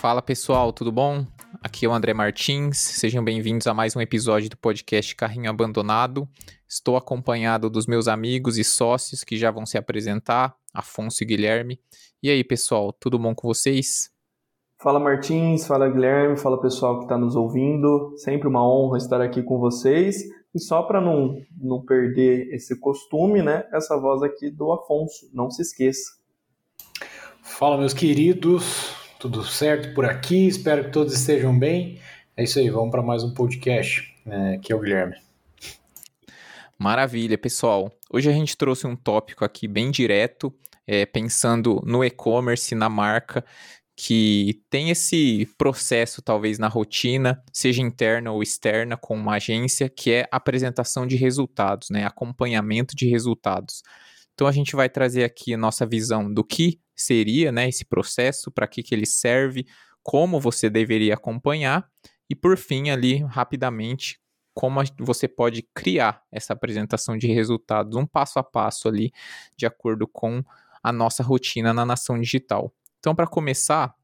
Fala pessoal, tudo bom? Aqui é o André Martins, sejam bem-vindos a mais um episódio do podcast Carrinho Abandonado. Estou acompanhado dos meus amigos e sócios que já vão se apresentar, Afonso e Guilherme. E aí pessoal, tudo bom com vocês? Fala Martins, fala Guilherme, fala pessoal que está nos ouvindo. Sempre uma honra estar aqui com vocês. E só para não, não perder esse costume, né? Essa voz aqui do Afonso, não se esqueça. Fala meus queridos, tudo certo por aqui? Espero que todos estejam bem. É isso aí, vamos para mais um podcast. É, aqui é o Guilherme. Maravilha, pessoal. Hoje a gente trouxe um tópico aqui bem direto, é, pensando no e-commerce, na marca, que tem esse processo, talvez na rotina, seja interna ou externa, com uma agência, que é apresentação de resultados, né? acompanhamento de resultados. Então a gente vai trazer aqui a nossa visão do que seria né, esse processo, para que, que ele serve, como você deveria acompanhar e, por fim, ali, rapidamente, como você pode criar essa apresentação de resultados, um passo a passo ali, de acordo com a nossa rotina na nação digital. Então, para começar,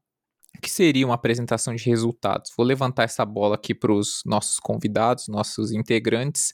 o que seria uma apresentação de resultados? Vou levantar essa bola aqui para os nossos convidados, nossos integrantes.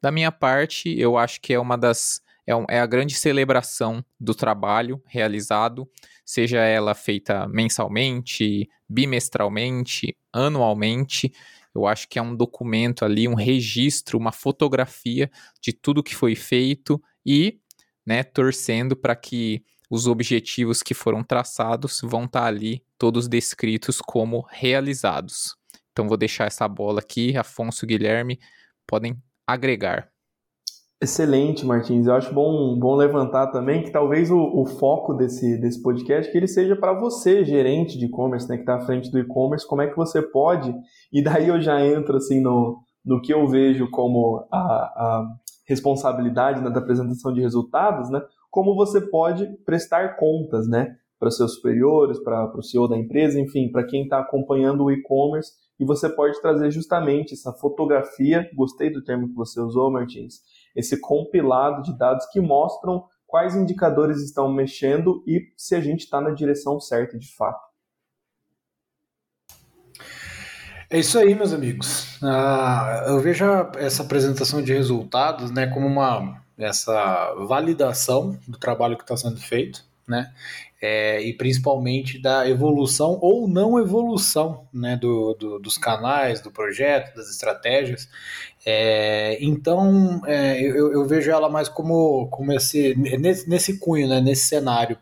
Da minha parte, eu acho que é uma das é, é a grande celebração do trabalho realizado, seja ela feita mensalmente, bimestralmente, anualmente. Eu acho que é um documento ali, um registro, uma fotografia de tudo que foi feito e, né, torcendo para que os objetivos que foram traçados vão estar tá ali todos descritos como realizados. Então vou deixar essa bola aqui, Afonso Guilherme podem agregar. Excelente, Martins. Eu acho bom, bom levantar também que talvez o, o foco desse, desse podcast que ele seja para você, gerente de e-commerce, né, que está à frente do e-commerce, como é que você pode, e daí eu já entro assim no, no que eu vejo como a, a responsabilidade né, da apresentação de resultados, né, como você pode prestar contas né, para seus superiores, para o CEO da empresa, enfim, para quem está acompanhando o e-commerce, e você pode trazer justamente essa fotografia, gostei do termo que você usou, Martins, esse compilado de dados que mostram quais indicadores estão mexendo e se a gente está na direção certa de fato. É isso aí, meus amigos. Ah, eu vejo essa apresentação de resultados né, como uma essa validação do trabalho que está sendo feito, né? é, e principalmente da evolução ou não evolução né, do, do, dos canais, do projeto, das estratégias. É, então é, eu, eu, vejo ela mais como, como esse, nesse, nesse cunho, né, nesse cenário.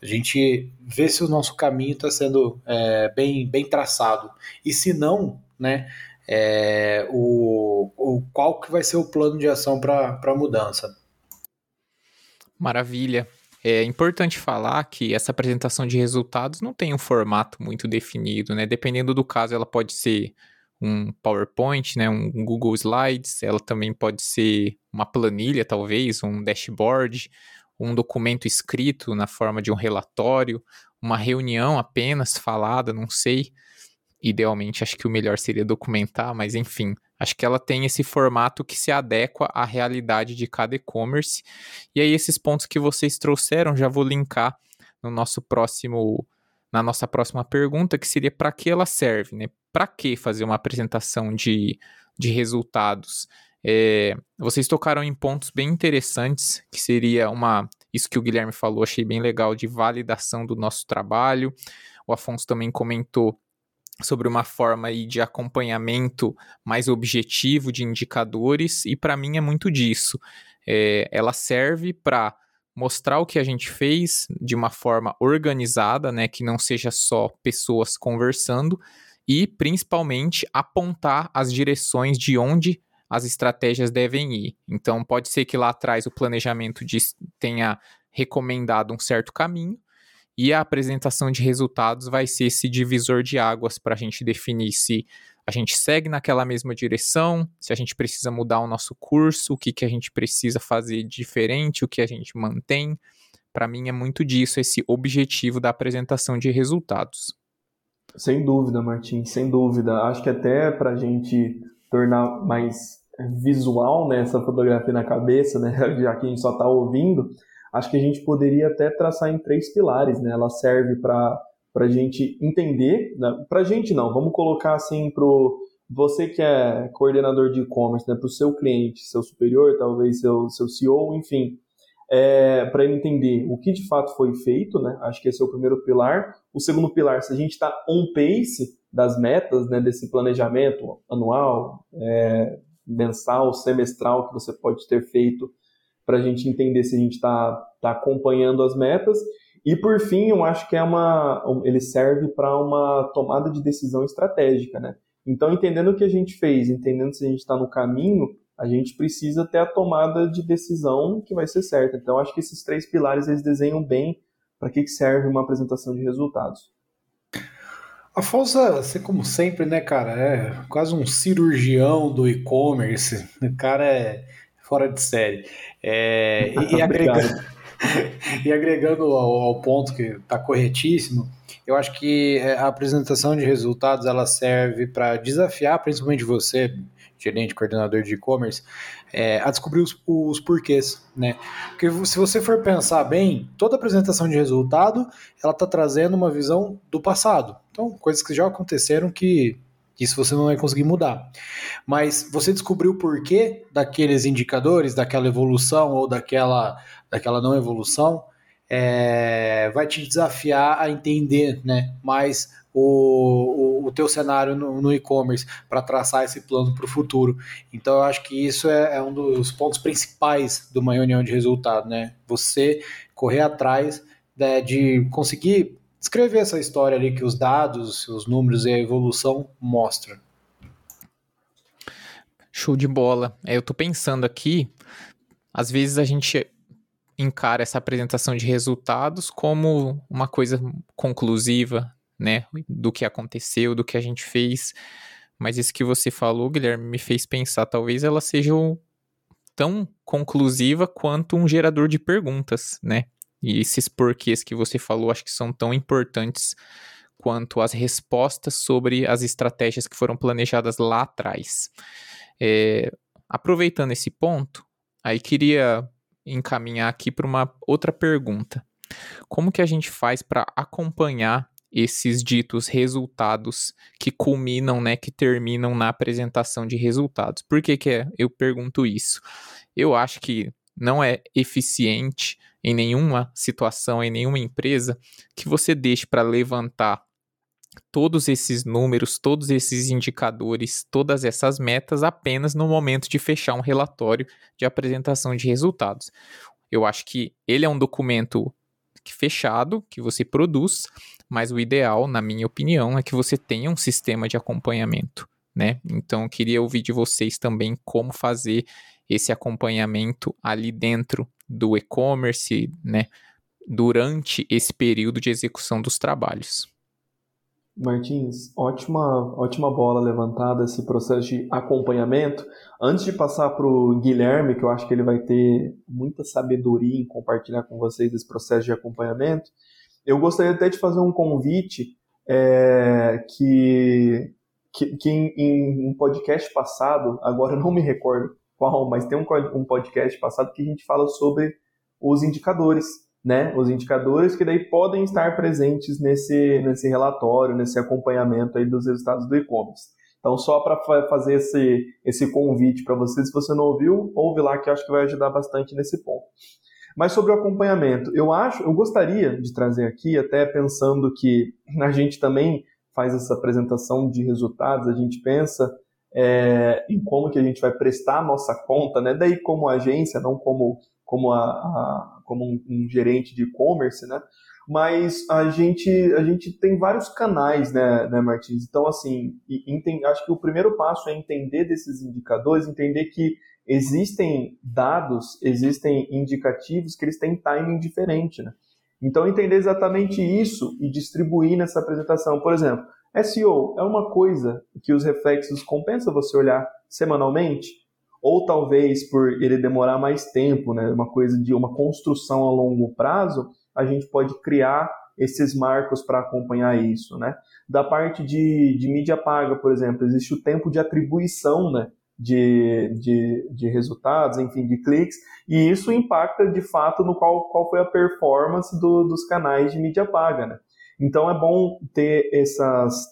A gente vê se o nosso caminho está sendo é, bem, bem traçado. E se não, né, é, o, o, qual que vai ser o plano de ação para a mudança. Maravilha. É importante falar que essa apresentação de resultados não tem um formato muito definido, né? Dependendo do caso, ela pode ser um PowerPoint, né, um Google Slides, ela também pode ser uma planilha, talvez, um dashboard, um documento escrito na forma de um relatório, uma reunião apenas falada, não sei. Idealmente, acho que o melhor seria documentar, mas enfim, Acho que ela tem esse formato que se adequa à realidade de cada e-commerce. E aí, esses pontos que vocês trouxeram, já vou linkar no nosso próximo, na nossa próxima pergunta, que seria para que ela serve, né? Para que fazer uma apresentação de, de resultados? É, vocês tocaram em pontos bem interessantes, que seria uma. Isso que o Guilherme falou, achei bem legal, de validação do nosso trabalho. O Afonso também comentou sobre uma forma aí de acompanhamento mais objetivo de indicadores, e para mim é muito disso. É, ela serve para mostrar o que a gente fez de uma forma organizada, né, que não seja só pessoas conversando, e principalmente apontar as direções de onde as estratégias devem ir. Então, pode ser que lá atrás o planejamento tenha recomendado um certo caminho, e a apresentação de resultados vai ser esse divisor de águas para a gente definir se a gente segue naquela mesma direção, se a gente precisa mudar o nosso curso, o que, que a gente precisa fazer diferente, o que a gente mantém. Para mim é muito disso, esse objetivo da apresentação de resultados. Sem dúvida, Martim, sem dúvida. Acho que até para a gente tornar mais visual né, essa fotografia na cabeça, né, já que a gente só está ouvindo, acho que a gente poderia até traçar em três pilares, né? Ela serve para a gente entender, né? para a gente não, vamos colocar assim para você que é coordenador de e-commerce, né? para o seu cliente, seu superior, talvez seu, seu CEO, enfim, é, para ele entender o que de fato foi feito, né? Acho que esse é o primeiro pilar. O segundo pilar, se a gente está on pace das metas, né, desse planejamento anual, é, mensal, semestral que você pode ter feito para a gente entender se a gente está tá acompanhando as metas. E por fim, eu acho que é uma, ele serve para uma tomada de decisão estratégica, né? Então, entendendo o que a gente fez, entendendo se a gente está no caminho, a gente precisa ter a tomada de decisão que vai ser certa. Então, acho que esses três pilares eles desenham bem para que, que serve uma apresentação de resultados. Afonso, você como sempre, né, cara, é quase um cirurgião do e-commerce. O cara é fora de série. É, e, agregando, e agregando ao, ao ponto que está corretíssimo, eu acho que é, a apresentação de resultados ela serve para desafiar principalmente você, gerente, coordenador de e-commerce, é, a descobrir os, os, porquês, né? Porque se você for pensar bem, toda apresentação de resultado ela está trazendo uma visão do passado. Então, coisas que já aconteceram que isso você não vai conseguir mudar. Mas você descobriu o porquê daqueles indicadores, daquela evolução ou daquela, daquela não evolução, é, vai te desafiar a entender né, mais o, o, o teu cenário no, no e-commerce para traçar esse plano para o futuro. Então eu acho que isso é, é, um dos pontos principais de uma reunião de resultado, né? Você correr atrás né, de conseguir descrever essa história ali que os dados, os números e a evolução mostram. Show de bola. É, eu tô pensando aqui, às vezes a gente encara essa apresentação de resultados como uma coisa conclusiva, né, do que aconteceu, do que a gente fez. Mas isso que você falou, Guilherme, me fez pensar, talvez ela seja tão conclusiva quanto um gerador de perguntas, né? E esses porquês que você falou, acho que são tão importantes quanto as respostas sobre as estratégias que foram planejadas lá atrás. É, aproveitando esse ponto, aí queria encaminhar aqui para uma outra pergunta. Como que a gente faz para acompanhar esses ditos resultados que culminam, né, que terminam na apresentação de resultados? Por que, que é, eu pergunto isso? Eu acho que não é eficiente em nenhuma situação, em nenhuma empresa, que você deixe para levantar todos esses números, todos esses indicadores, todas essas metas apenas no momento de fechar um relatório de apresentação de resultados. Eu acho que ele é um documento fechado que você produz, mas o ideal, na minha opinião, é que você tenha um sistema de acompanhamento, né? Então, queria ouvir de vocês também como fazer esse acompanhamento ali dentro do e-commerce, né, durante esse período de execução dos trabalhos. Martins, ótima, ótima bola levantada esse processo de acompanhamento. Antes de passar para o Guilherme, que eu acho que ele vai ter muita sabedoria em compartilhar com vocês esse processo de acompanhamento, eu gostaria até de fazer um convite é, que, que, que em, em, um podcast passado, agora não me recordo qual, mas tem um, um podcast passado que a gente fala sobre os indicadores, né? Os indicadores que daí podem estar presentes nesse, nesse relatório, nesse acompanhamento aí dos resultados do e-commerce. Então, só para fazer esse, esse convite para você, se você não ouviu, ouve lá que eu acho que vai ajudar bastante nesse ponto. Mas sobre o acompanhamento, eu acho, eu gostaria de trazer aqui, até pensando que a gente também faz essa apresentação de resultados, a gente pensa é, em como que a gente vai prestar a nossa conta, né? Daí como agência, não como como a, a como um, um, gerente de e-commerce, né? Mas a gente a gente tem vários canais, né, né Martins? Então assim, e, acho que o primeiro passo é entender desses indicadores, entender que existem dados, existem indicativos que eles têm timing diferente, né? Então entender exatamente isso e distribuir nessa apresentação, por exemplo SEO é uma coisa que os reflexos compensa você olhar semanalmente, ou talvez por ele demorar mais tempo, né, uma coisa de uma construção a longo prazo, a gente pode criar esses marcos para acompanhar isso, né? Da parte de, de mídia paga, por exemplo, existe o tempo de atribuição, né, de, de, de resultados, enfim, de cliques, e isso impacta de fato no qual, qual foi a performance do, dos canais de mídia paga. Né? Então é bom ter essas,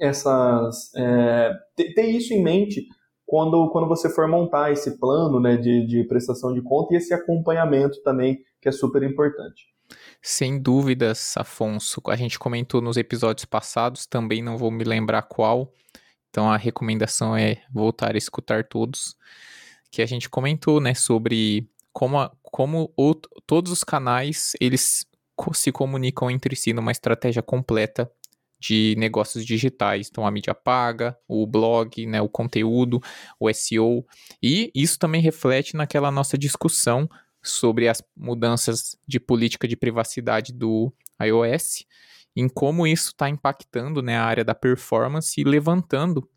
essas é, ter, ter, isso em mente quando, quando você for montar esse plano né, de, de prestação de conta e esse acompanhamento também, que é super importante. Sem dúvidas, Afonso. A gente comentou nos episódios passados, também não vou me lembrar qual, então a recomendação é voltar a escutar todos, que a gente comentou, né, sobre como, a, como o, todos os canais eles se comunicam entre si numa estratégia completa de negócios digitais. Então, a mídia paga, o blog, né, o conteúdo, o SEO. E isso também reflete naquela nossa discussão sobre as mudanças de política de privacidade do iOS em como isso está impactando né, a área da performance e levantando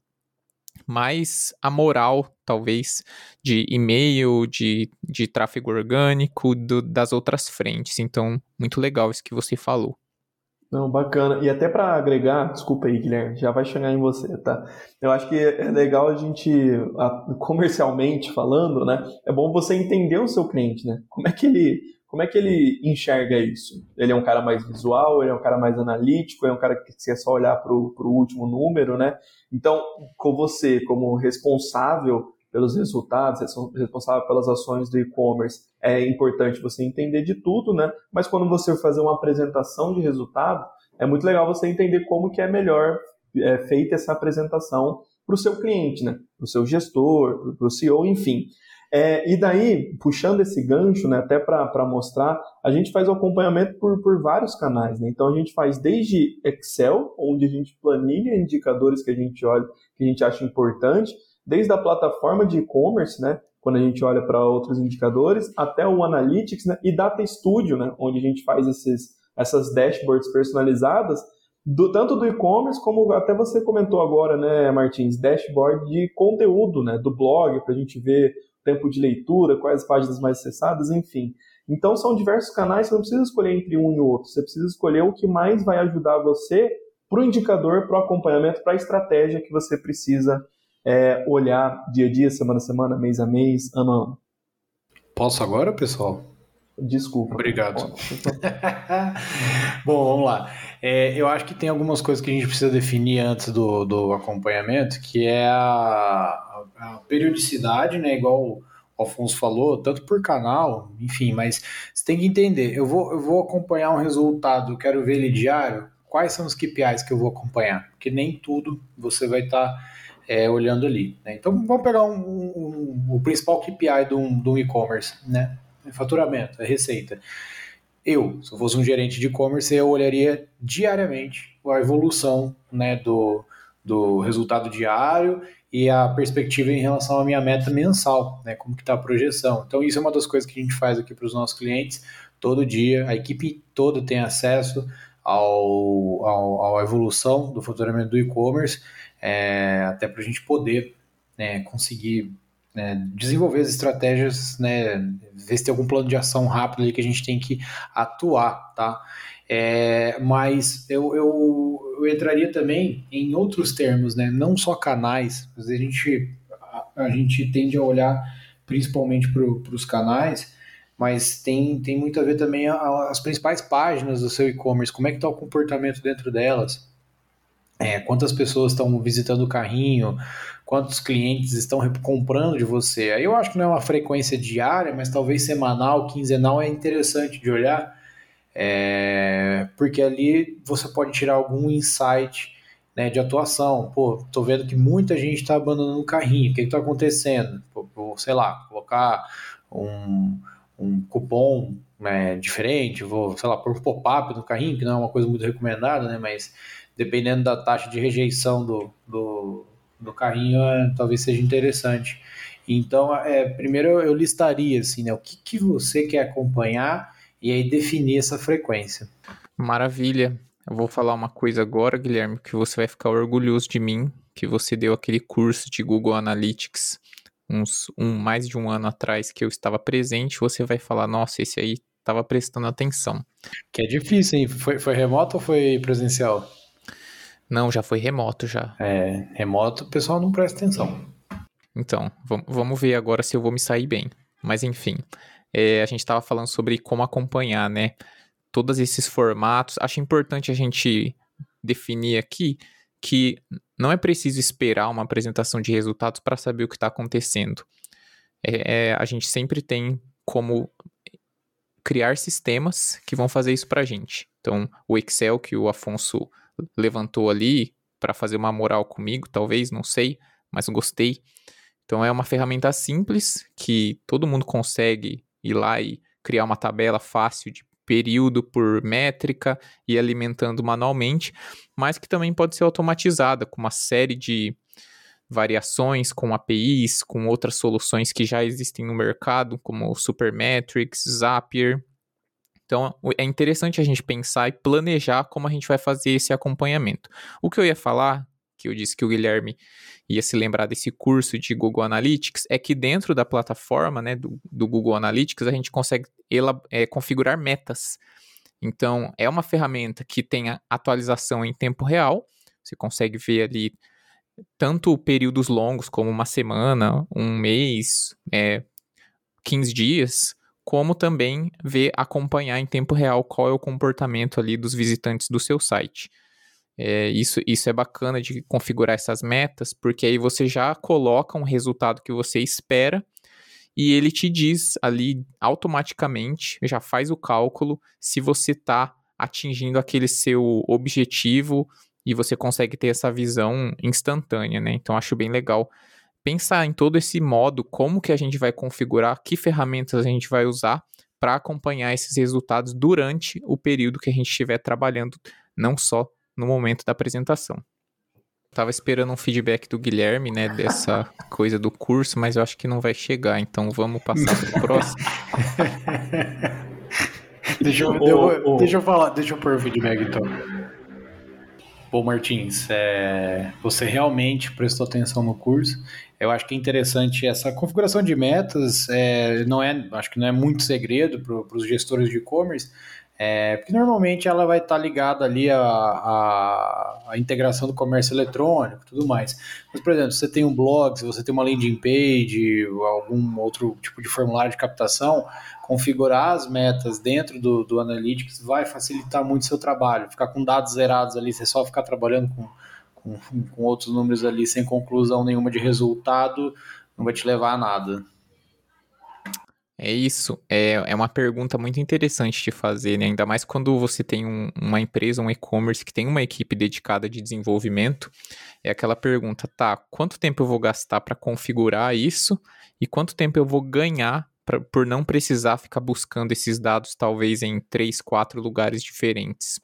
mais a moral, talvez, de e-mail, de, de tráfego orgânico, do, das outras frentes. Então, muito legal isso que você falou. Não, bacana. E até para agregar, desculpa aí, Guilherme, já vai chegar em você, tá? Eu acho que é legal a gente, comercialmente falando, né? É bom você entender o seu cliente, né? Como é que ele como é que ele enxerga isso? Ele é um cara mais visual, ele é um cara mais analítico, é um cara que quer só olhar para o último número, né? Então, com você, como responsável pelos resultados, responsável pelas ações do e-commerce, é importante você entender de tudo, né? Mas quando você fazer uma apresentação de resultado, é muito legal você entender como que é melhor é, feita essa apresentação para o seu cliente, né? Para o seu gestor, para o CEO, enfim. É, e daí, puxando esse gancho, né, até para mostrar, a gente faz o acompanhamento por, por vários canais. Né? Então a gente faz desde Excel, onde a gente planilha indicadores que a gente olha, que a gente acha importante, desde a plataforma de e-commerce, né, quando a gente olha para outros indicadores, até o Analytics né, e Data Studio, né, onde a gente faz esses, essas dashboards personalizadas, do, tanto do e-commerce como até você comentou agora, né, Martins, dashboard de conteúdo, né, do blog, para a gente ver tempo de leitura, quais as páginas mais acessadas, enfim. Então são diversos canais, você não precisa escolher entre um e outro, você precisa escolher o que mais vai ajudar você para o indicador, para o acompanhamento, para a estratégia que você precisa é, olhar dia a dia, semana a semana, mês a mês, ano a ano. Posso agora, pessoal? Desculpa. Obrigado. Bom, vamos lá. É, eu acho que tem algumas coisas que a gente precisa definir antes do, do acompanhamento, que é a, a periodicidade, né? Igual o Alfonso falou, tanto por canal, enfim, mas você tem que entender, eu vou, eu vou acompanhar um resultado, eu quero ver ele diário, quais são os KPIs que eu vou acompanhar? Porque nem tudo você vai estar tá, é, olhando ali. Né? Então vamos pegar um, um, um, o principal KPI do, do e-commerce, né? É faturamento, é receita. Eu, se eu fosse um gerente de e-commerce, eu olharia diariamente a evolução né, do, do resultado diário e a perspectiva em relação à minha meta mensal, né? Como que está a projeção. Então isso é uma das coisas que a gente faz aqui para os nossos clientes todo dia. A equipe toda tem acesso ao, ao, à evolução do faturamento do e-commerce, é, até para a gente poder né, conseguir né, desenvolver as estratégias, né, ver se tem algum plano de ação rápido ali que a gente tem que atuar, tá? É, mas eu, eu, eu, entraria também em outros termos, né? não só canais, mas a gente, a, a gente tende a olhar principalmente para os canais, mas tem, tem muito a ver também a, as principais páginas do seu e-commerce, como é que está o comportamento dentro delas, é, quantas pessoas estão visitando o carrinho, quantos clientes estão comprando de você. Aí eu acho que não é uma frequência diária, mas talvez semanal, quinzenal é interessante de olhar, é, porque ali você pode tirar algum insight né, de atuação. Pô, tô vendo que muita gente está abandonando o carrinho, o que está acontecendo? Pô, sei lá, colocar um, um cupom né, diferente, vou, sei lá, pôr um pop-up no carrinho, que não é uma coisa muito recomendada, né, mas dependendo da taxa de rejeição do, do, do carrinho, é, talvez seja interessante. Então, é, primeiro eu listaria assim, né, o que, que você quer acompanhar e aí definir essa frequência. Maravilha. Eu vou falar uma coisa agora, Guilherme, que você vai ficar orgulhoso de mim, que você deu aquele curso de Google Analytics uns um mais de um ano atrás que eu estava presente, você vai falar, nossa, esse aí estava prestando atenção. Que é difícil, hein? Foi, foi remoto ou foi presencial? Não, já foi remoto já. É, remoto o pessoal não presta atenção. Então, vamos ver agora se eu vou me sair bem. Mas enfim, é, a gente estava falando sobre como acompanhar, né? Todos esses formatos. Acho importante a gente definir aqui que não é preciso esperar uma apresentação de resultados para saber o que está acontecendo. É, é, a gente sempre tem como criar sistemas que vão fazer isso para a gente. Então, o Excel que o Afonso levantou ali para fazer uma moral comigo, talvez, não sei, mas gostei. Então, é uma ferramenta simples que todo mundo consegue ir lá e criar uma tabela fácil de período por métrica e alimentando manualmente, mas que também pode ser automatizada com uma série de variações com APIs, com outras soluções que já existem no mercado, como Supermetrics, Zapier. Então, é interessante a gente pensar e planejar como a gente vai fazer esse acompanhamento. O que eu ia falar, que eu disse que o Guilherme ia se lembrar desse curso de Google Analytics, é que dentro da plataforma né, do, do Google Analytics a gente consegue é, configurar metas. Então, é uma ferramenta que tem atualização em tempo real, você consegue ver ali tanto períodos longos, como uma semana, um mês, é, 15 dias, como também ver, acompanhar em tempo real qual é o comportamento ali dos visitantes do seu site. É, isso, isso é bacana de configurar essas metas, porque aí você já coloca um resultado que você espera e ele te diz ali automaticamente, já faz o cálculo se você está atingindo aquele seu objetivo e você consegue ter essa visão instantânea, né? Então acho bem legal pensar em todo esse modo, como que a gente vai configurar, que ferramentas a gente vai usar para acompanhar esses resultados durante o período que a gente estiver trabalhando, não só no momento da apresentação. Tava esperando um feedback do Guilherme, né, dessa coisa do curso, mas eu acho que não vai chegar, então vamos passar para o próximo. deixa, eu, eu, deixa eu falar, deixa eu pôr o feedback então. Pô, Martins, é, você realmente prestou atenção no curso. Eu acho que é interessante essa configuração de metas. É, não é, acho que não é muito segredo para os gestores de e-commerce, é, porque normalmente ela vai estar tá ligada ali à, à, à, integração do comércio eletrônico tudo mais. Mas, por exemplo, se você tem um blog, se você tem uma landing page, algum outro tipo de formulário de captação, configurar as metas dentro do, do Analytics vai facilitar muito o seu trabalho. Ficar com dados zerados ali, você só ficar trabalhando com, com, com outros números ali sem conclusão nenhuma de resultado, não vai te levar a nada. É isso, é, é uma pergunta muito interessante de fazer, né? Ainda mais quando você tem um, uma empresa, um e-commerce que tem uma equipe dedicada de desenvolvimento, é aquela pergunta, tá, quanto tempo eu vou gastar para configurar isso e quanto tempo eu vou ganhar pra, por não precisar ficar buscando esses dados talvez em três, quatro lugares diferentes.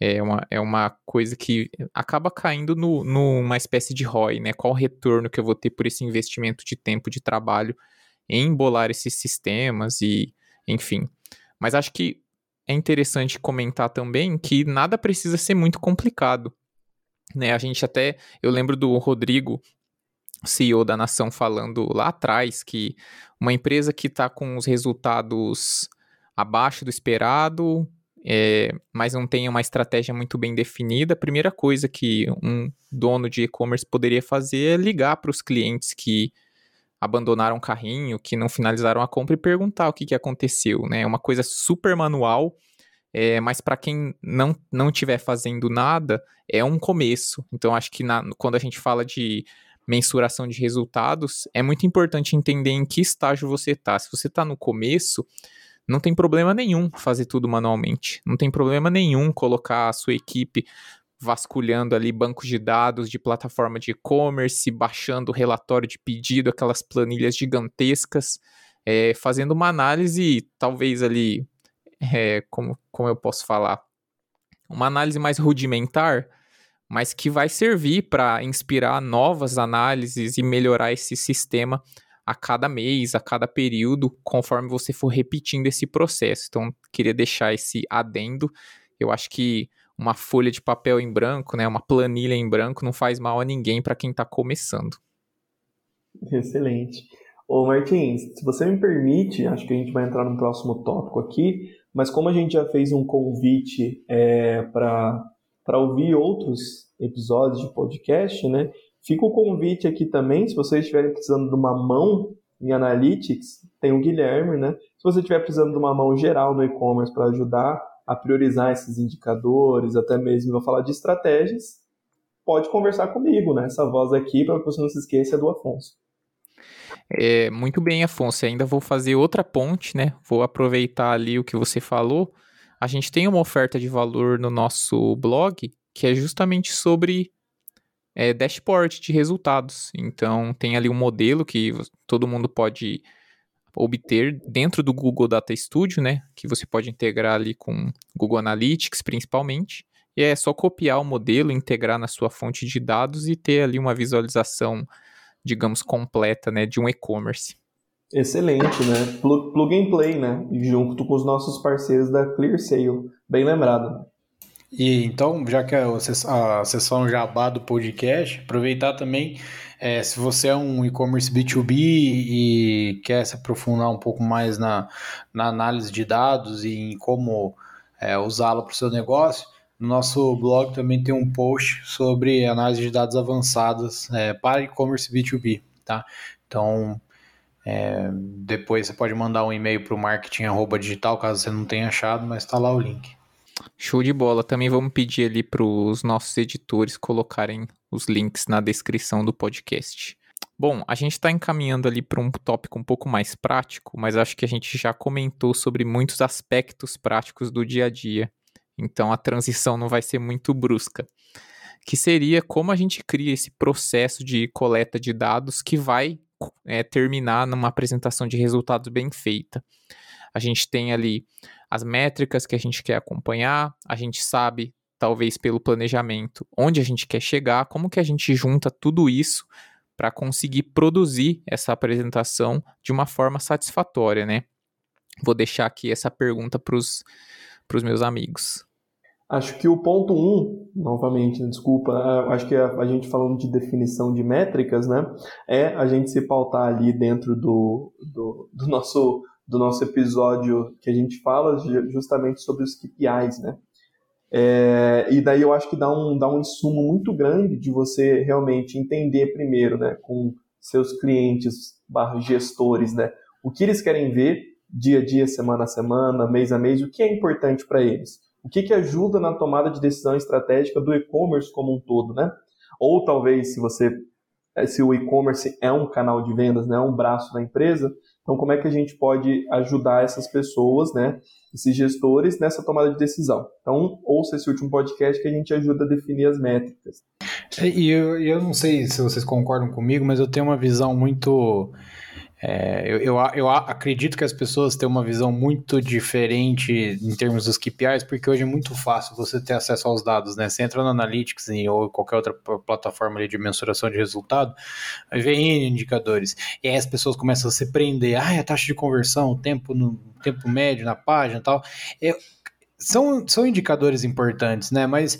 É uma, é uma coisa que acaba caindo no, numa espécie de ROI, né? Qual o retorno que eu vou ter por esse investimento de tempo de trabalho em bolar esses sistemas e, enfim. Mas acho que é interessante comentar também que nada precisa ser muito complicado. Né? A gente até, eu lembro do Rodrigo, CEO da Nação, falando lá atrás que uma empresa que está com os resultados abaixo do esperado, é, mas não tem uma estratégia muito bem definida, a primeira coisa que um dono de e-commerce poderia fazer é ligar para os clientes que abandonaram o carrinho, que não finalizaram a compra e perguntar o que, que aconteceu, né? É uma coisa super manual, é, mas para quem não não estiver fazendo nada, é um começo. Então, acho que na, quando a gente fala de mensuração de resultados, é muito importante entender em que estágio você está. Se você está no começo, não tem problema nenhum fazer tudo manualmente. Não tem problema nenhum colocar a sua equipe vasculhando ali bancos de dados de plataforma de e-commerce, baixando relatório de pedido, aquelas planilhas gigantescas, é, fazendo uma análise, talvez ali, é, como, como eu posso falar, uma análise mais rudimentar, mas que vai servir para inspirar novas análises e melhorar esse sistema a cada mês, a cada período, conforme você for repetindo esse processo. Então, queria deixar esse adendo. Eu acho que uma folha de papel em branco, né, uma planilha em branco, não faz mal a ninguém para quem está começando. Excelente. Ô Martins, se você me permite, acho que a gente vai entrar no próximo tópico aqui, mas como a gente já fez um convite é, para ouvir outros episódios de podcast, né, Fica o convite aqui também, se vocês estiverem precisando de uma mão em Analytics, tem o Guilherme, né? Se você estiver precisando de uma mão geral no e-commerce para ajudar a priorizar esses indicadores, até mesmo vou falar de estratégias, pode conversar comigo, né? Essa voz aqui, para que você não se esqueça, é do Afonso. É, muito bem, Afonso. Ainda vou fazer outra ponte, né? Vou aproveitar ali o que você falou. A gente tem uma oferta de valor no nosso blog que é justamente sobre é, dashboard de resultados. Então, tem ali um modelo que todo mundo pode obter dentro do Google Data Studio, né? Que você pode integrar ali com Google Analytics, principalmente. E é só copiar o modelo, integrar na sua fonte de dados e ter ali uma visualização, digamos, completa, né? De um e-commerce. Excelente, né? Plug, plug and play, né? Junto com os nossos parceiros da ClearSale. Bem lembrado. E então, já que a, a sessão jabá do podcast, aproveitar também, é, se você é um e-commerce B2B e quer se aprofundar um pouco mais na, na análise de dados e em como é, usá-lo para o seu negócio, no nosso blog também tem um post sobre análise de dados avançadas é, para e-commerce B2B, tá? Então, é, depois você pode mandar um e-mail para o marketing digital, caso você não tenha achado, mas está lá o link. Show de bola. Também vamos pedir ali para os nossos editores colocarem os links na descrição do podcast. Bom, a gente está encaminhando ali para um tópico um pouco mais prático, mas acho que a gente já comentou sobre muitos aspectos práticos do dia a dia. Então a transição não vai ser muito brusca. Que seria como a gente cria esse processo de coleta de dados que vai é, terminar numa apresentação de resultados bem feita. A gente tem ali as métricas que a gente quer acompanhar, a gente sabe, talvez pelo planejamento, onde a gente quer chegar, como que a gente junta tudo isso para conseguir produzir essa apresentação de uma forma satisfatória, né? Vou deixar aqui essa pergunta para os meus amigos. Acho que o ponto 1, um, novamente, desculpa, acho que a, a, gente falando de definição de métricas, né, é a gente se pautar ali dentro do, do, do nosso do nosso episódio que a gente fala justamente sobre os KPIs, né? É, e daí eu acho que dá um, dá um insumo muito grande de você realmente entender primeiro, né, com seus clientes barra gestores, né, o que eles querem ver dia a dia, semana a semana, mês a mês, o que é importante para eles, o que, que ajuda na tomada de decisão estratégica do e-commerce como um todo, né? Ou talvez se você se o e-commerce é um canal de vendas, né, é um braço da empresa, então, como é que a gente pode ajudar essas pessoas, né, esses gestores, nessa tomada de decisão? Então, ouça esse último podcast que a gente ajuda a definir as métricas. E eu, eu não sei se vocês concordam comigo, mas eu tenho uma visão muito é, eu, eu, eu, acredito que as pessoas têm uma visão muito diferente em termos dos KPIs, porque hoje é muito fácil você ter acesso aos dados, né? Você entra no Analytics ou qualquer outra plataforma de mensuração de resultado, aí vem indicadores. E aí as pessoas começam a se prender, ah, a taxa de conversão, o tempo, no, tempo médio na página e tal. É, são, são indicadores importantes, né? Mas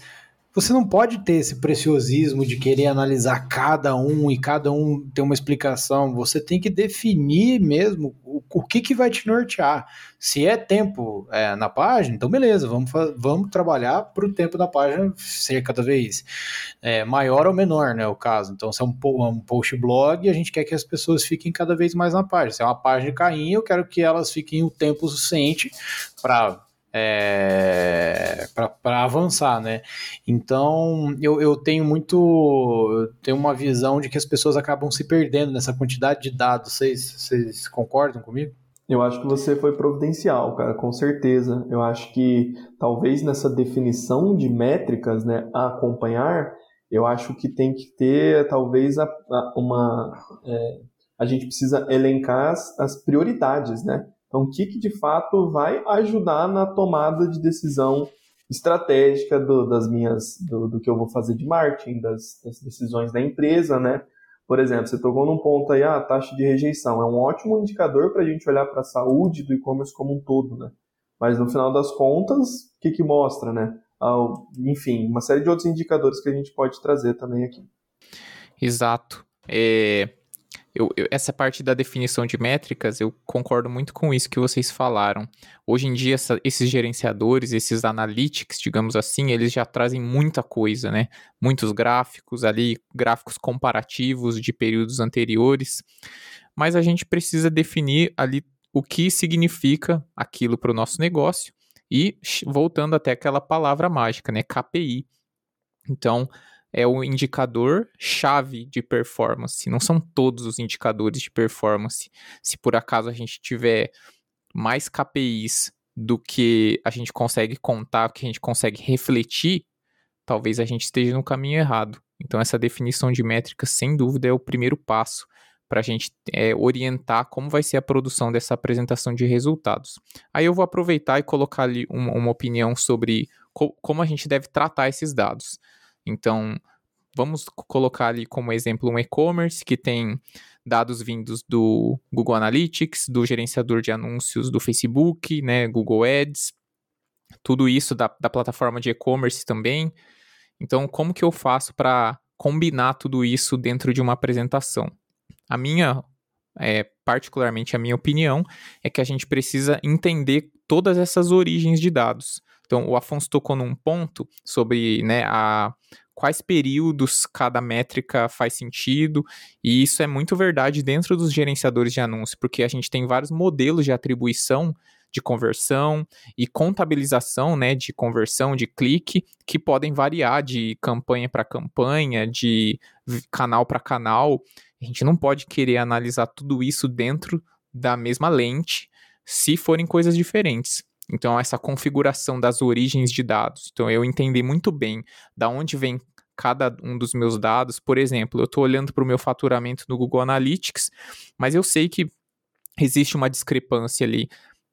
você não pode ter esse preciosismo de querer analisar cada um e cada um ter uma explicação. Você tem que definir mesmo o, o que, que vai te nortear. Se é tempo é, na página, então beleza, vamos, vamos trabalhar para o tempo da página ser cada vez é, maior ou menor, né? O caso. Então, se é um, um post blog, a gente quer que as pessoas fiquem cada vez mais na página. Se é uma página de carrinho, eu quero que elas fiquem o tempo suficiente para é, para avançar, né? Então eu, eu tenho muito, eu tenho uma visão de que as pessoas acabam se perdendo nessa quantidade de dados. Vocês, vocês concordam comigo? Eu acho que você foi providencial, cara, com certeza. Eu acho que talvez nessa definição de métricas, né, a acompanhar, eu acho que tem que ter talvez a, a uma é, a gente precisa elencar as, as prioridades, né? Então, o que, que de fato vai ajudar na tomada de decisão estratégica do, das minhas, do, do, que eu vou fazer de marketing, das, das, decisões da empresa, né? Por exemplo, você tocou num ponto aí, ah, a taxa de rejeição. É um ótimo indicador para a gente olhar para a saúde do e-commerce como um todo, né? Mas no final das contas, o que, que mostra, né? Ah, enfim, uma série de outros indicadores que a gente pode trazer também aqui. Exato. É, eu, eu, essa parte da definição de métricas, eu concordo muito com isso que vocês falaram. Hoje em dia, essa, esses gerenciadores, esses analytics, digamos assim, eles já trazem muita coisa, né? Muitos gráficos ali, gráficos comparativos de períodos anteriores. Mas a gente precisa definir ali o que significa aquilo para o nosso negócio e voltando até aquela palavra mágica, né? KPI. Então, é o indicador chave de performance. Não são todos os indicadores de performance. Se por acaso a gente tiver mais KPIs do que a gente consegue contar, que a gente consegue refletir, talvez a gente esteja no caminho errado. Então, essa definição de métricas, sem dúvida, é o primeiro passo para a gente é, orientar como vai ser a produção dessa apresentação de resultados. Aí eu vou aproveitar e colocar ali uma, uma opinião sobre co como a gente deve tratar esses dados. Então, vamos colocar ali como exemplo um e-commerce que tem dados vindos do Google Analytics, do gerenciador de anúncios do Facebook, né, Google Ads, tudo isso da, da plataforma de e-commerce também. Então, como que eu faço para combinar tudo isso dentro de uma apresentação? A minha, é, particularmente a minha opinião, é que a gente precisa entender todas essas origens de dados. Então, o Afonso tocou num ponto sobre né, a, quais períodos cada métrica faz sentido, e isso é muito verdade dentro dos gerenciadores de anúncios, porque a gente tem vários modelos de atribuição de conversão e contabilização, né, de conversão de clique que podem variar de campanha para campanha, de canal para canal. A gente não pode querer analisar tudo isso dentro da mesma lente se forem coisas diferentes. Então, essa configuração das origens de dados. Então, eu entendi muito bem da onde vem cada um dos meus dados. Por exemplo, eu estou olhando para o meu faturamento no Google Analytics, mas eu sei que existe uma discrepância ali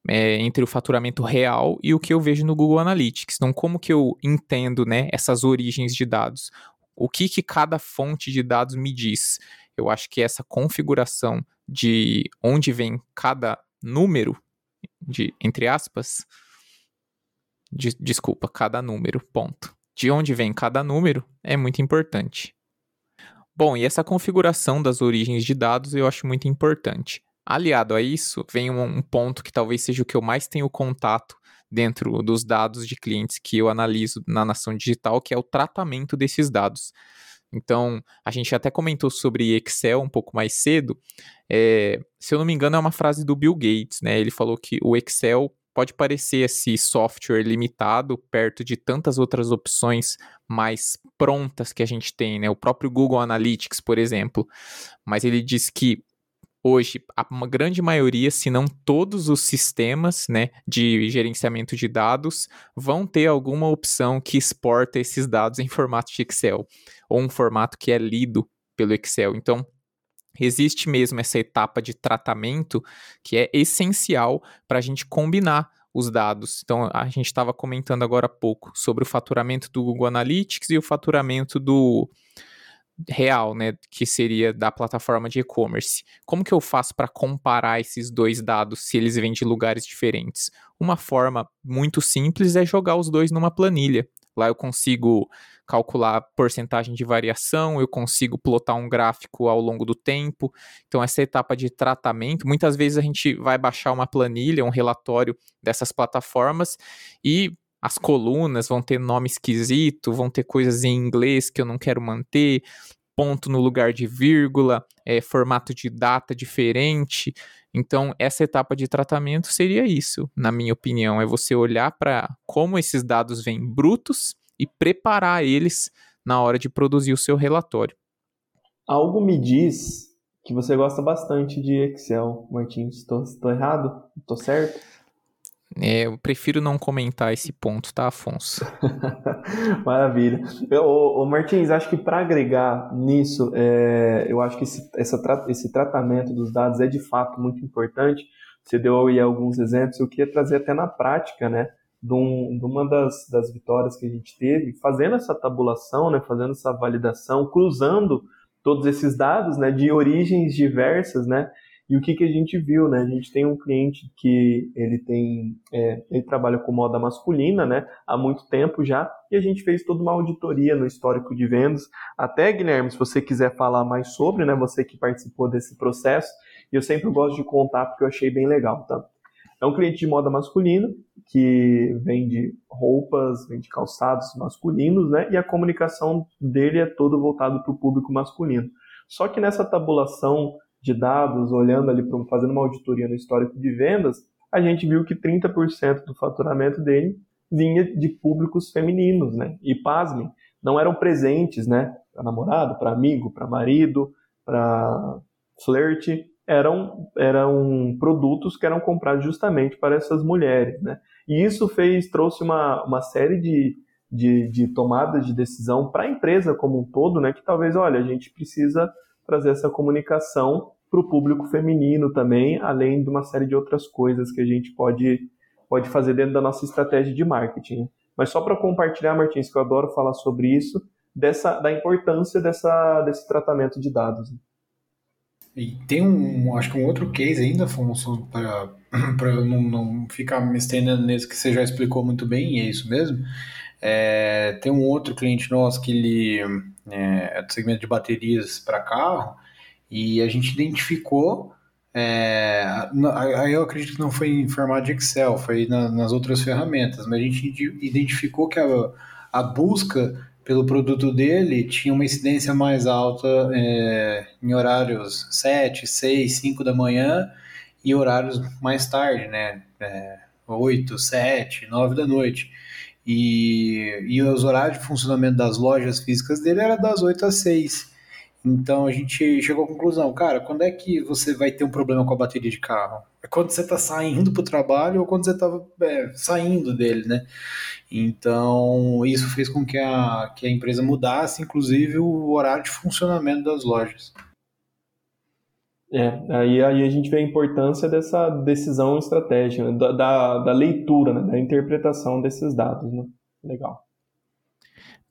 é, entre o faturamento real e o que eu vejo no Google Analytics. Então, como que eu entendo né, essas origens de dados? O que, que cada fonte de dados me diz? Eu acho que essa configuração de onde vem cada número de entre aspas, de, desculpa, cada número, ponto. De onde vem cada número é muito importante. Bom, e essa configuração das origens de dados eu acho muito importante. Aliado a isso, vem um, um ponto que talvez seja o que eu mais tenho contato dentro dos dados de clientes que eu analiso na nação digital, que é o tratamento desses dados. Então, a gente até comentou sobre Excel um pouco mais cedo. É, se eu não me engano, é uma frase do Bill Gates, né? Ele falou que o Excel pode parecer esse software limitado perto de tantas outras opções mais prontas que a gente tem, né? O próprio Google Analytics, por exemplo. Mas ele diz que hoje a grande maioria, se não todos os sistemas né, de gerenciamento de dados vão ter alguma opção que exporta esses dados em formato de Excel ou um formato que é lido pelo Excel. Então, existe mesmo essa etapa de tratamento que é essencial para a gente combinar os dados. Então, a gente estava comentando agora há pouco sobre o faturamento do Google Analytics e o faturamento do real, né, que seria da plataforma de e-commerce. Como que eu faço para comparar esses dois dados se eles vêm de lugares diferentes? Uma forma muito simples é jogar os dois numa planilha. Lá eu consigo calcular porcentagem de variação, eu consigo plotar um gráfico ao longo do tempo. Então, essa etapa de tratamento, muitas vezes a gente vai baixar uma planilha, um relatório dessas plataformas e as colunas vão ter nome esquisito, vão ter coisas em inglês que eu não quero manter, ponto no lugar de vírgula, é, formato de data diferente. Então, essa etapa de tratamento seria isso, na minha opinião, é você olhar para como esses dados vêm brutos e preparar eles na hora de produzir o seu relatório. Algo me diz que você gosta bastante de Excel, Martins. Estou errado? Estou certo? É, eu prefiro não comentar esse ponto, tá, Afonso? Maravilha. Ô, Martins, acho que para agregar nisso, é, eu acho que esse, essa, esse tratamento dos dados é de fato muito importante. Você deu aí alguns exemplos, eu queria trazer até na prática, né? De, um, de uma das, das vitórias que a gente teve, fazendo essa tabulação, né, fazendo essa validação, cruzando todos esses dados né, de origens diversas, né, E o que, que a gente viu, né? A gente tem um cliente que ele tem, é, ele trabalha com moda masculina, né? Há muito tempo já, e a gente fez toda uma auditoria no histórico de vendas. Até, Guilherme, se você quiser falar mais sobre, né? Você que participou desse processo, eu sempre gosto de contar porque eu achei bem legal, tá? É um cliente de moda masculina que vende roupas, vende calçados masculinos, né? E a comunicação dele é toda voltada para o público masculino. Só que nessa tabulação de dados, olhando ali, fazendo uma auditoria no histórico de vendas, a gente viu que 30% do faturamento dele vinha de públicos femininos, né? E pasmem, não eram presentes, né? Para namorado, para amigo, para marido, para flerte, eram, eram produtos que eram comprados justamente para essas mulheres, né? E isso fez, trouxe uma, uma série de, de, de tomadas de decisão para a empresa como um todo, né? Que talvez, olha, a gente precisa trazer essa comunicação para o público feminino também, além de uma série de outras coisas que a gente pode, pode fazer dentro da nossa estratégia de marketing. Mas só para compartilhar, Martins, que eu adoro falar sobre isso, dessa, da importância dessa, desse tratamento de dados. E tem um, acho que um outro case ainda, Afonso, para não, não ficar me estendendo nesse que você já explicou muito bem, e é isso mesmo. É, tem um outro cliente nosso que ele é, do segmento de baterias para carro, e a gente identificou. É, eu acredito que não foi em formato de Excel, foi na, nas outras ferramentas, mas a gente identificou que a, a busca pelo produto dele tinha uma incidência mais alta é, em horários 7, 6, 5 da manhã e horários mais tarde, né? É, 8, 7, 9 da noite. E, e os horários de funcionamento das lojas físicas dele era das 8 às 6. Então a gente chegou à conclusão, cara, quando é que você vai ter um problema com a bateria de carro? É quando você está saindo para o trabalho ou quando você está é, saindo dele, né? Então isso fez com que a, que a empresa mudasse, inclusive, o horário de funcionamento das lojas. É, aí, aí a gente vê a importância dessa decisão estratégica, da, da, da leitura, né, da interpretação desses dados. Né? Legal.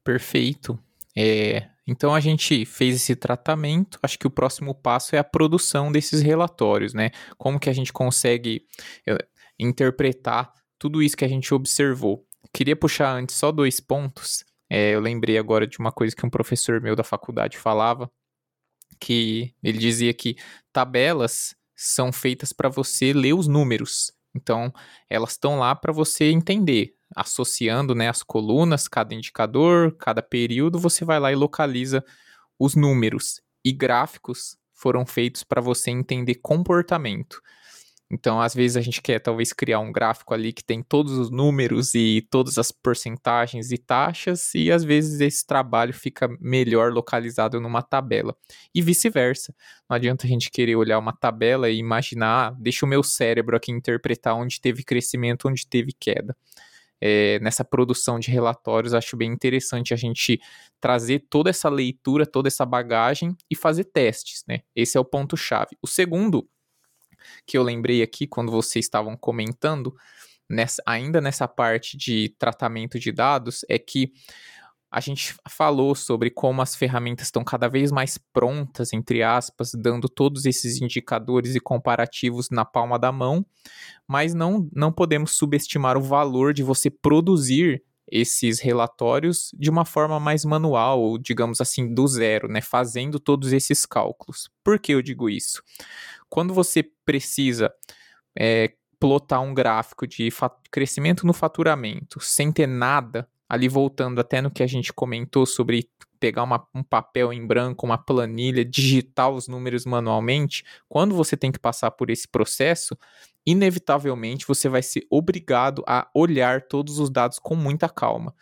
Perfeito. É, então a gente fez esse tratamento. Acho que o próximo passo é a produção desses relatórios, né? Como que a gente consegue eh, interpretar tudo isso que a gente observou. Queria puxar antes só dois pontos. É, eu lembrei agora de uma coisa que um professor meu da faculdade falava, que ele dizia que tabelas são feitas para você ler os números. Então, elas estão lá para você entender associando né, as colunas, cada indicador, cada período, você vai lá e localiza os números. E gráficos foram feitos para você entender comportamento. Então, às vezes a gente quer talvez criar um gráfico ali que tem todos os números e todas as porcentagens e taxas, e às vezes esse trabalho fica melhor localizado numa tabela. E vice-versa. Não adianta a gente querer olhar uma tabela e imaginar, ah, deixa o meu cérebro aqui interpretar onde teve crescimento, onde teve queda é, nessa produção de relatórios, acho bem interessante a gente trazer toda essa leitura, toda essa bagagem e fazer testes, né? Esse é o ponto-chave. O segundo, que eu lembrei aqui quando vocês estavam comentando, nessa, ainda nessa parte de tratamento de dados, é que a gente falou sobre como as ferramentas estão cada vez mais prontas, entre aspas, dando todos esses indicadores e comparativos na palma da mão, mas não, não podemos subestimar o valor de você produzir esses relatórios de uma forma mais manual, ou digamos assim, do zero, né? Fazendo todos esses cálculos. Por que eu digo isso? Quando você precisa é, plotar um gráfico de crescimento no faturamento sem ter nada ali voltando até no que a gente comentou sobre pegar uma, um papel em branco, uma planilha, digitar os números manualmente, quando você tem que passar por esse processo, inevitavelmente você vai ser obrigado a olhar todos os dados com muita calma.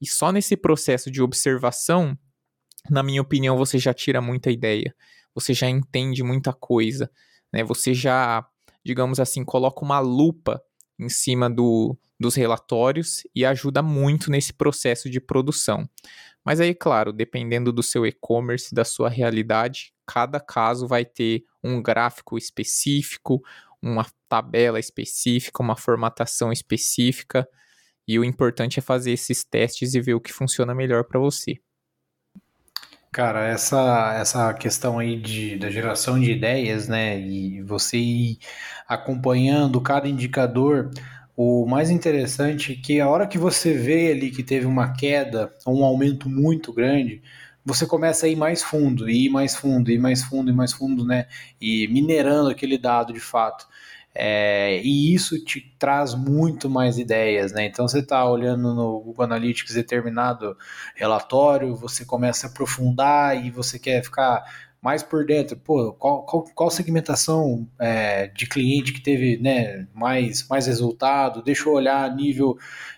E só nesse processo de observação, na minha opinião, você já tira muita ideia, você já entende muita coisa, né? Você já, digamos assim, coloca uma lupa em cima do, dos relatórios e ajuda muito nesse processo de produção. Mas aí, claro, dependendo do seu e-commerce, da sua realidade, cada caso vai ter um gráfico específico, uma tabela específica, uma formatação específica, e o importante é fazer esses testes e ver o que funciona melhor para você. Cara, essa, essa questão aí de, da geração de ideias, né, e você ir acompanhando cada indicador, o mais interessante é que a hora que você vê ali que teve uma queda, um aumento muito grande, você começa a ir mais fundo, e ir mais fundo, e mais fundo, e mais fundo, né, e minerando aquele dado de fato. É, e isso te traz muito mais ideias, né? Então você está olhando no Google Analytics determinado relatório, você começa a aprofundar e você quer ficar mais por dentro. Pô, qual, qual, qual segmentação é, de cliente que teve né, mais, mais resultado? Deixa eu olhar nível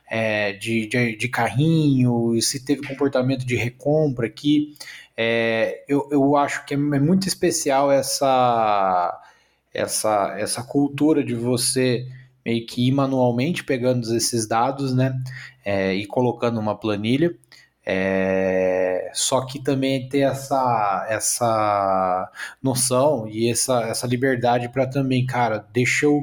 é, de, de, de, carrinho, se teve comportamento de recompra aqui. É, eu, eu acho que é, é muito especial essa essa, essa cultura de você meio que ir manualmente pegando esses dados, né, é, e colocando uma planilha. É, só que também ter essa, essa noção e essa, essa liberdade para também, cara, deixa eu,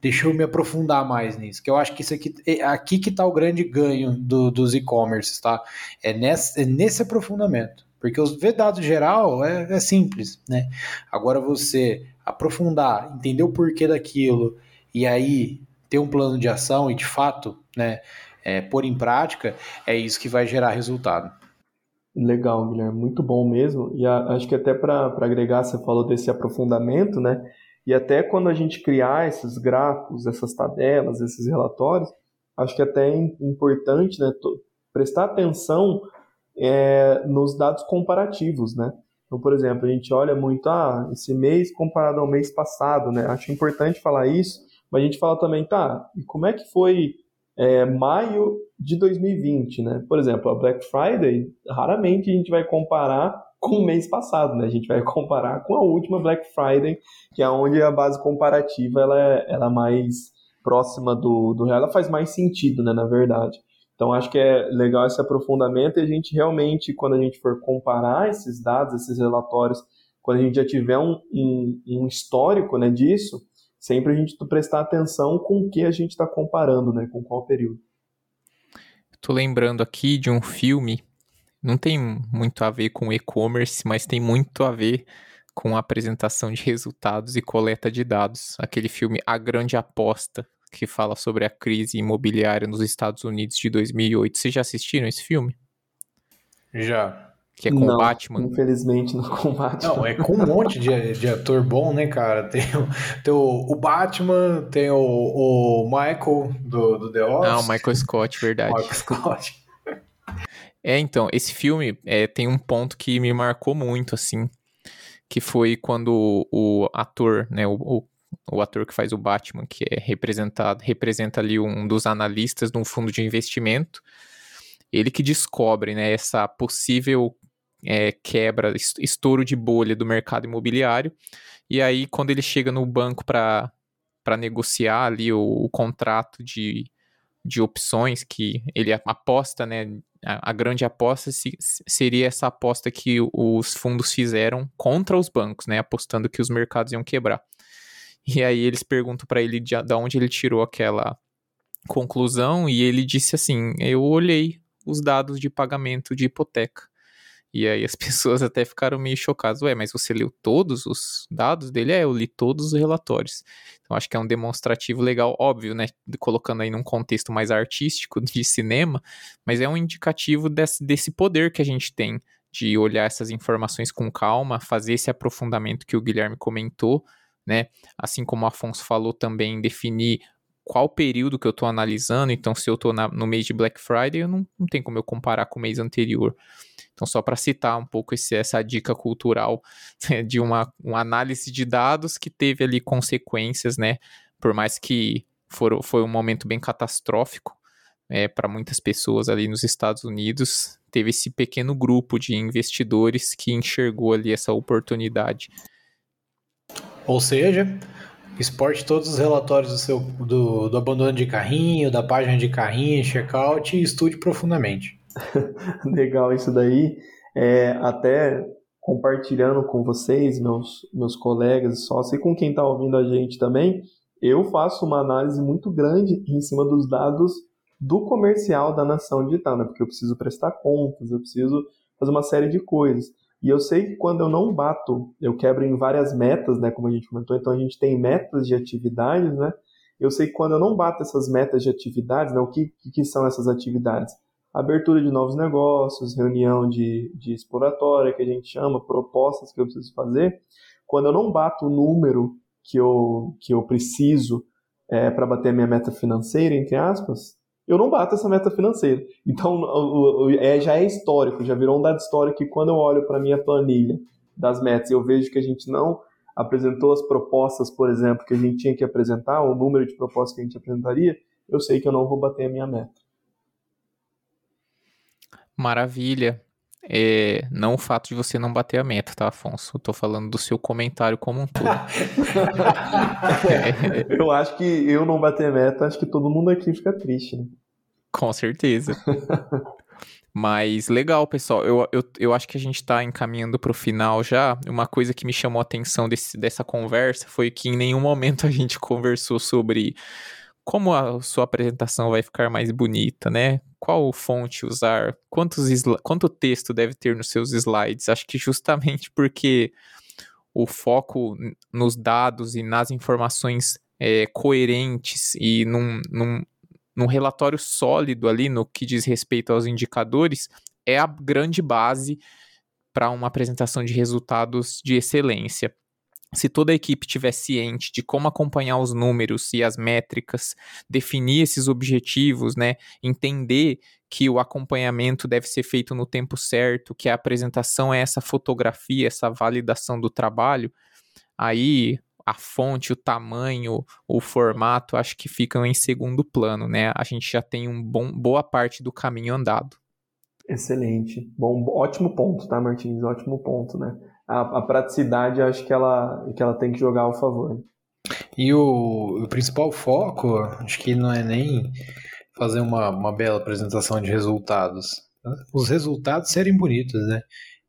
deixa eu me aprofundar mais nisso, que eu acho que isso aqui, é aqui que está o grande ganho do, dos e-commerce, tá? É nesse, é nesse aprofundamento, porque os ver dados geral é, é simples, né? Agora você aprofundar, entender o porquê daquilo e aí ter um plano de ação e de fato, né, é, pôr em prática, é isso que vai gerar resultado. Legal, Guilherme, muito bom mesmo. E a, acho que até para agregar, você falou desse aprofundamento, né? E até quando a gente criar esses gráficos, essas tabelas, esses relatórios, acho que até é importante né, prestar atenção é, nos dados comparativos, né? Então, por exemplo, a gente olha muito, ah, esse mês comparado ao mês passado, né? Acho importante falar isso, mas a gente fala também, tá, e como é que foi é, maio de 2020, né? Por exemplo, a Black Friday, raramente a gente vai comparar com o mês passado, né? A gente vai comparar com a última Black Friday, que é onde a base comparativa ela é, ela é mais próxima do, do real, ela faz mais sentido, né, na verdade. Então, acho que é legal esse aprofundamento e a gente realmente, quando a gente for comparar esses dados, esses relatórios, quando a gente já tiver um, um, um histórico né, disso, sempre a gente prestar atenção com o que a gente está comparando, né, com qual período. Estou lembrando aqui de um filme, não tem muito a ver com e-commerce, mas tem muito a ver com apresentação de resultados e coleta de dados. Aquele filme A Grande Aposta, que fala sobre a crise imobiliária nos Estados Unidos de 2008. Vocês já assistiram esse filme? Já. Que é com não, o Batman. Infelizmente, não com o Batman. Não, é com um monte de, de ator bom, né, cara? Tem, tem o, o Batman, tem o, o Michael do, do The Office. Ah, o Michael Scott, verdade. Michael Scott. É, então, esse filme é, tem um ponto que me marcou muito, assim, que foi quando o, o ator, né, o, o o ator que faz o Batman, que é representado, representa ali um dos analistas de um fundo de investimento, ele que descobre né, essa possível é, quebra, estouro de bolha do mercado imobiliário, e aí quando ele chega no banco para negociar ali o, o, contrato de, de opções que ele aposta, né, a, a grande aposta se, seria essa aposta que os fundos fizeram contra os bancos, né, apostando que os mercados iam quebrar. E aí eles perguntam para ele de, de onde ele tirou aquela conclusão e ele disse assim: "Eu olhei os dados de pagamento de hipoteca". E aí as pessoas até ficaram meio chocadas. Ué, mas você leu todos os dados dele? É, eu li todos os relatórios. Então acho que é um demonstrativo legal, óbvio, né? Colocando aí num contexto mais artístico de cinema, mas é um indicativo desse, desse poder que a gente tem de olhar essas informações com calma, fazer esse aprofundamento que o Guilherme comentou, né? Assim como o Afonso falou também, definir qual período que eu estou analisando. Então, se eu estou no mês de Black Friday, eu não, não tem como eu comparar com o mês anterior. Então, só para citar um pouco esse, essa dica cultural né, de uma, uma análise de dados que teve ali consequências, né? Por mais que for, foi um momento bem catastrófico é, para muitas pessoas ali nos Estados Unidos, teve esse pequeno grupo de investidores que enxergou ali essa oportunidade ou seja, exporte todos os relatórios do, seu, do, do abandono de carrinho, da página de carrinho, checkout e estude profundamente. Legal isso daí. É, até compartilhando com vocês, meus, meus colegas, sócios e com quem está ouvindo a gente também, eu faço uma análise muito grande em cima dos dados do comercial da nação digital, né? porque eu preciso prestar contas, eu preciso fazer uma série de coisas. E eu sei que quando eu não bato, eu quebro em várias metas, né, como a gente comentou, então a gente tem metas de atividades, né? Eu sei que quando eu não bato essas metas de atividades, né, o que, que são essas atividades? Abertura de novos negócios, reunião de, de exploratória, que a gente chama, propostas que eu preciso fazer. Quando eu não bato o número que eu, que eu preciso é, para bater a minha meta financeira, entre aspas, eu não bato essa meta financeira. Então, o, o, é, já é histórico, já virou um dado histórico que quando eu olho para a minha planilha das metas e eu vejo que a gente não apresentou as propostas, por exemplo, que a gente tinha que apresentar, o número de propostas que a gente apresentaria, eu sei que eu não vou bater a minha meta. Maravilha. É, não o fato de você não bater a meta, tá, Afonso? Eu tô falando do seu comentário como um todo. é, eu acho que eu não bater a meta, acho que todo mundo aqui fica triste, né? Com certeza. Mas legal, pessoal. Eu, eu, eu acho que a gente está encaminhando para o final já. Uma coisa que me chamou a atenção desse, dessa conversa foi que em nenhum momento a gente conversou sobre como a sua apresentação vai ficar mais bonita, né? Qual fonte usar? Quantos quanto texto deve ter nos seus slides? Acho que justamente porque o foco nos dados e nas informações é, coerentes e num, num, num relatório sólido ali no que diz respeito aos indicadores, é a grande base para uma apresentação de resultados de excelência. Se toda a equipe estiver ciente de como acompanhar os números e as métricas, definir esses objetivos, né, entender que o acompanhamento deve ser feito no tempo certo, que a apresentação é essa fotografia, essa validação do trabalho, aí a fonte, o tamanho, o formato, acho que ficam em segundo plano, né? A gente já tem um bom, boa parte do caminho andado. Excelente. Bom, ótimo ponto, tá, Martins? Ótimo ponto, né? A, a praticidade, acho que ela, que ela tem que jogar ao favor. E o, o principal foco, acho que não é nem fazer uma, uma bela apresentação de resultados. Os resultados serem bonitos, né?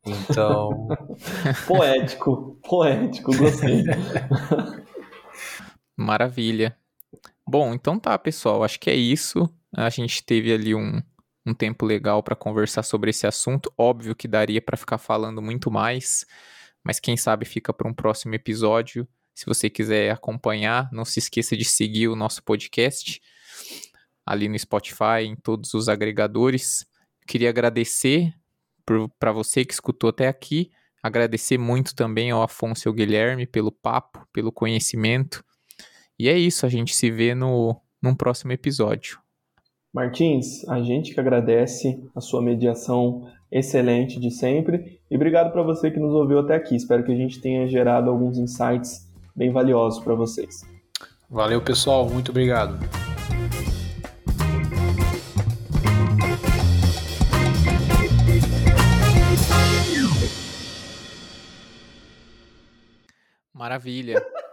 Então. poético, poético, gostei. Maravilha. Bom, então tá, pessoal. Acho que é isso. A gente teve ali um, um tempo legal para conversar sobre esse assunto. Óbvio que daria para ficar falando muito mais, mas quem sabe fica para um próximo episódio. Se você quiser acompanhar, não se esqueça de seguir o nosso podcast ali no Spotify, em todos os agregadores. Queria agradecer para você que escutou até aqui. Agradecer muito também ao Afonso e ao Guilherme pelo papo, pelo conhecimento. E é isso, a gente se vê no, num próximo episódio. Martins, a gente que agradece a sua mediação excelente de sempre e obrigado para você que nos ouviu até aqui. Espero que a gente tenha gerado alguns insights bem valiosos para vocês. Valeu, pessoal. Muito obrigado. Maravilha.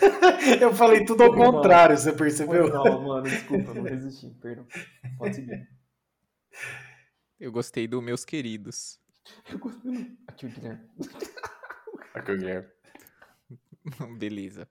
Eu falei tudo ao contrário, você percebeu? Não, mano, desculpa, não resisti, perdão. Pode seguir. Eu gostei do Meus Queridos. Eu gostei do... Aqui o Guilherme. Aqui o Guilherme. Beleza.